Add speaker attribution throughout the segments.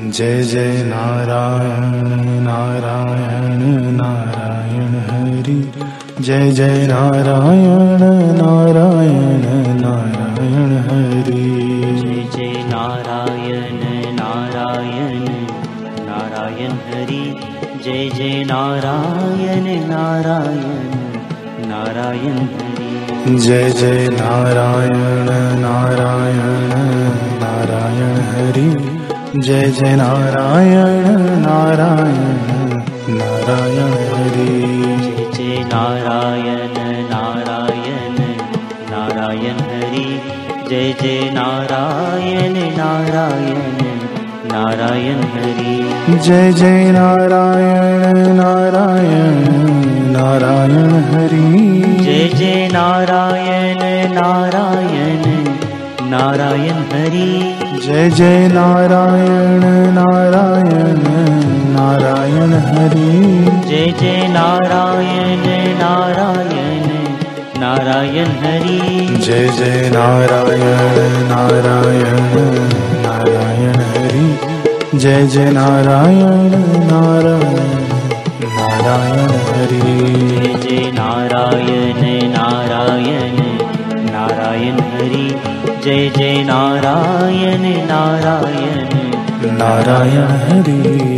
Speaker 1: जय जय नारायण नारायण नारायण हरि। जय जय नारायण नारायण नारायण हरि।
Speaker 2: जय जय नारायण नारायण नारायण हरि। जय जय नारायण नारायण नारायण हरि।
Speaker 1: जय जय नारायण नारायण जय जय नारायण नारायण नारायण हरि।
Speaker 2: जय जय नारायण नारायण नारायण हरि। जय जय नारायण नारायण नारायण हरि।
Speaker 1: जय जय नारायण नारायण नारायण हरि।
Speaker 2: जय जय नारायण नारायण नारायण हरि।
Speaker 1: जय जय नारायण नारायण नारायण हरि।
Speaker 2: जय जय नारायण नारायण नारायण हरि।
Speaker 1: जय जय नारायण नारायण नारायण हरि। जय जय नारायण नारायण नारायण हरि।
Speaker 2: जय जय नारायण नारायण नारायण हरि। जय जय नारायण नारायण।
Speaker 1: नारायण हरि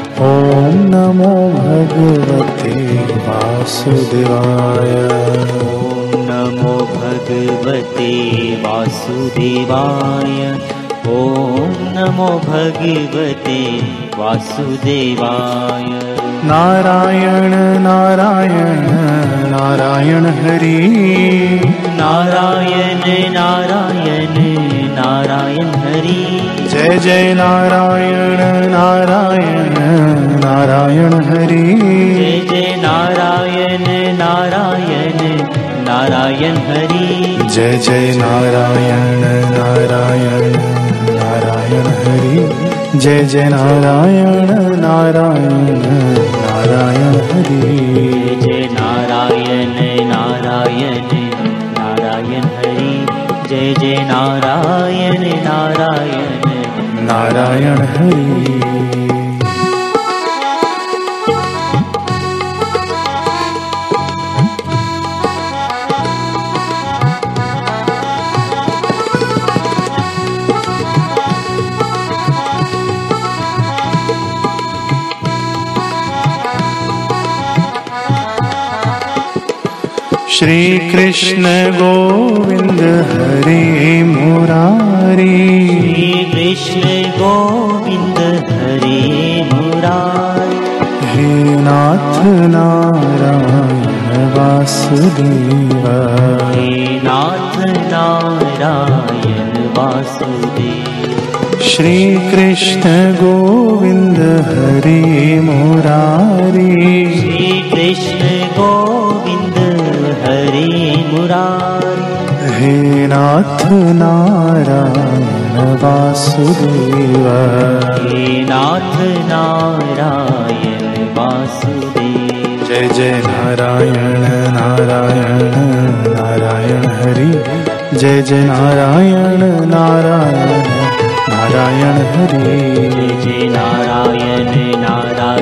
Speaker 1: ॐ नमो भगवते वासुदेवाय।
Speaker 2: ॐ नमो भगवते वासुदेवाय। ॐ नमो भगवते वासुदेवाय।
Speaker 1: नारायण नारायण नारायण हरि।
Speaker 2: नारायण नारायण नारायण हरि।
Speaker 1: जय जय नारायण नारायण नारायण हरि।
Speaker 2: जय जय नारायण नारायण नारायण हरि।
Speaker 1: जय जय नारायण नारायण नारायण हरि। जय जय नारायण नारायण नारायण हरि।
Speaker 2: जय जय नारायण नारायण नारायण हरि। जय जय नारायण नारायण।
Speaker 1: नारायण हरि। श्री कृष्ण गोविंद हरे मुरारी।
Speaker 2: श्री कृष्ण गोविन्द हरे मुरारी।
Speaker 1: हे नाथ नारायण वासुदेव।
Speaker 2: हे नाथ नारायण वासुदेव।
Speaker 1: श्री कृष्ण गोविंद हरे मुरारी।
Speaker 2: श्री कृष्ण गोविन्द हरे मुरारी।
Speaker 1: हे नाथ नारायण वासुदेव।
Speaker 2: हे नाथ नारायण वासुदेव।
Speaker 1: जय जय नारायण नारायण नारायण हरि। जय जय नारायण नारायण नारायण हरि।
Speaker 2: जय जय नारायण नारायण नारायण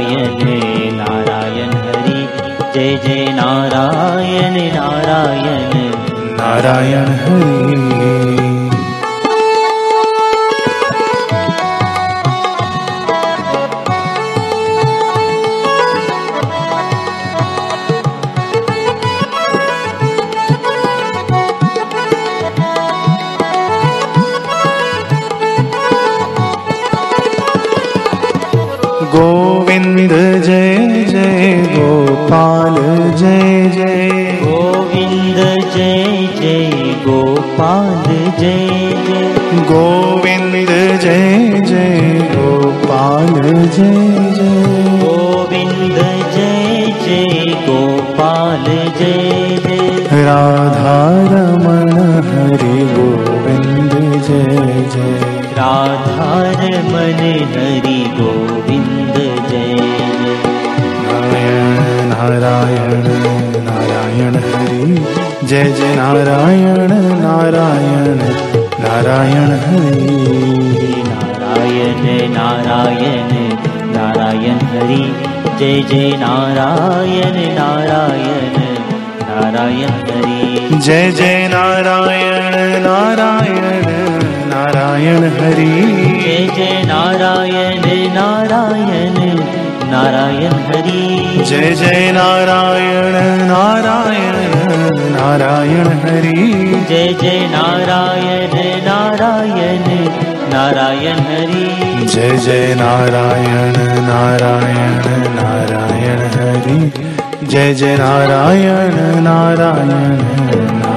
Speaker 2: जय नारायण नारायण।
Speaker 1: नारायण हरि जय जय।
Speaker 2: गोविन्द जय जय गोपाल जय जय।
Speaker 1: गोविन्द जय जय गोपाल जय जय।
Speaker 2: गोविन्द जय जय गोपाल जय जय।
Speaker 1: राधारमण हरि गोविन्द जय जय।
Speaker 2: राधारमण हरि गोविन्द जय जय।
Speaker 1: नारायण नारायण नारायण हरि। जय जय नारायण नारायण नारायण हरि।
Speaker 2: नारायण नारायण नारायण हरि। जय जय नारायण नारायण नारायण हरि।
Speaker 1: जय जय नारायण नारायण नारायण हरि।
Speaker 2: जय जय नारायण नारायण नारायण हरि।
Speaker 1: जय जय नारायण नारायण नारायण हरि।
Speaker 2: जय जय नारायण नारायण नारायण हरि।
Speaker 1: जय जय नारायण नारायण नारायण हरि। जय जय नारायण नारायण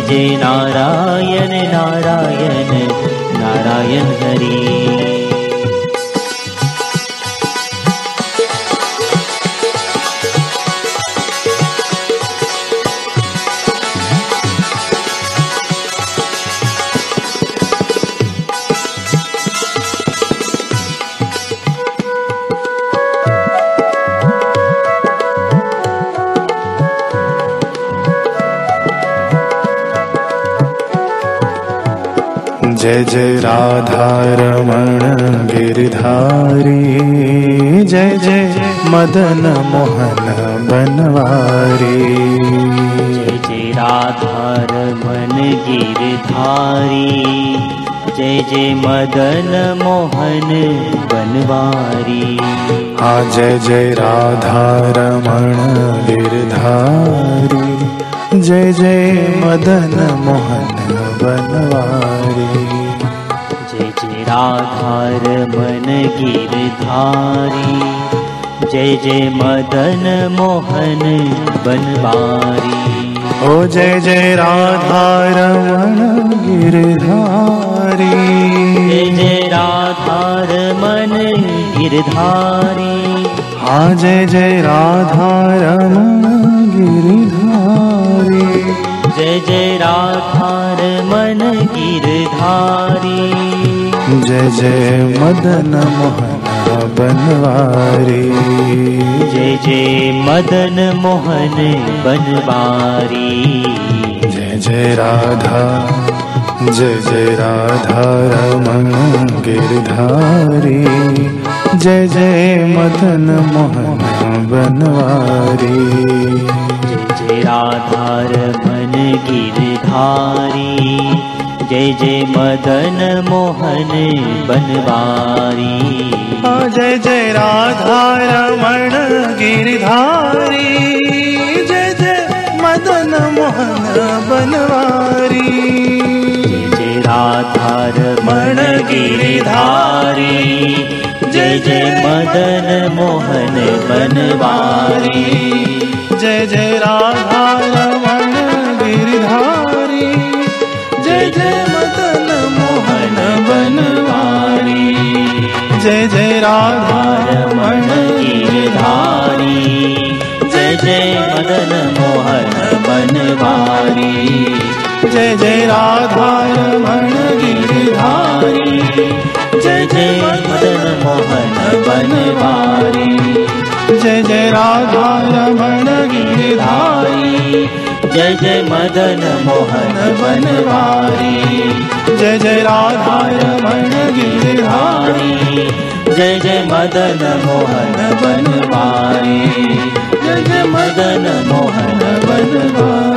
Speaker 2: जय नारायण नारायण नारायण हरि जय जय
Speaker 1: राधारमण गिरधारी जय जय मदन मोहन बनवारी।
Speaker 2: जय जय राधार मन गिरधारी जय जय मदन मोहन बनवारी।
Speaker 1: हाँ जय जय राधारमण गिरधारी जय जय मदन मोहन बनवारी
Speaker 2: राधार मन गिरधारी। जय जय मदन मोहन बनवारी।
Speaker 1: ओ जय जय राधारमण गिरधारी।
Speaker 2: जय जय राधार मन गिरधारी।
Speaker 1: हाँ जय जय राधारमण
Speaker 2: जय जय
Speaker 1: मदन मोहन बनवारी।
Speaker 2: जय जय मदन मोहन बनवारी।
Speaker 1: जय जय राधा जय जय राधा रमण गिरधारी। जय जय मदन मोहन बनवारी।
Speaker 2: जय जय राधार मन गिरधारी जय जय मदन मोहन बनवारी।
Speaker 1: जय जय राधा रमण गिरधारी। जय जय मदन मोहन बनवारी।
Speaker 2: जय जय राधार मन गिरधारी। जय जय मदन मोहन बनवारी।
Speaker 1: जय जय राधा राधा रमण
Speaker 2: गिरधारी जय जय मदन मोहन बनवारी।
Speaker 1: जय जय राधा रमण गिरधारी
Speaker 2: जय जय मदन मोहन बनवारी।
Speaker 1: जय जय राधा रमण गिरधारी
Speaker 2: जय जय मदन मोहन बनवारी।
Speaker 1: जय जय राधा रमण गिरधारी
Speaker 2: जय जय मदन मोहन बनवारी जय जय मदन मोहन बनवारी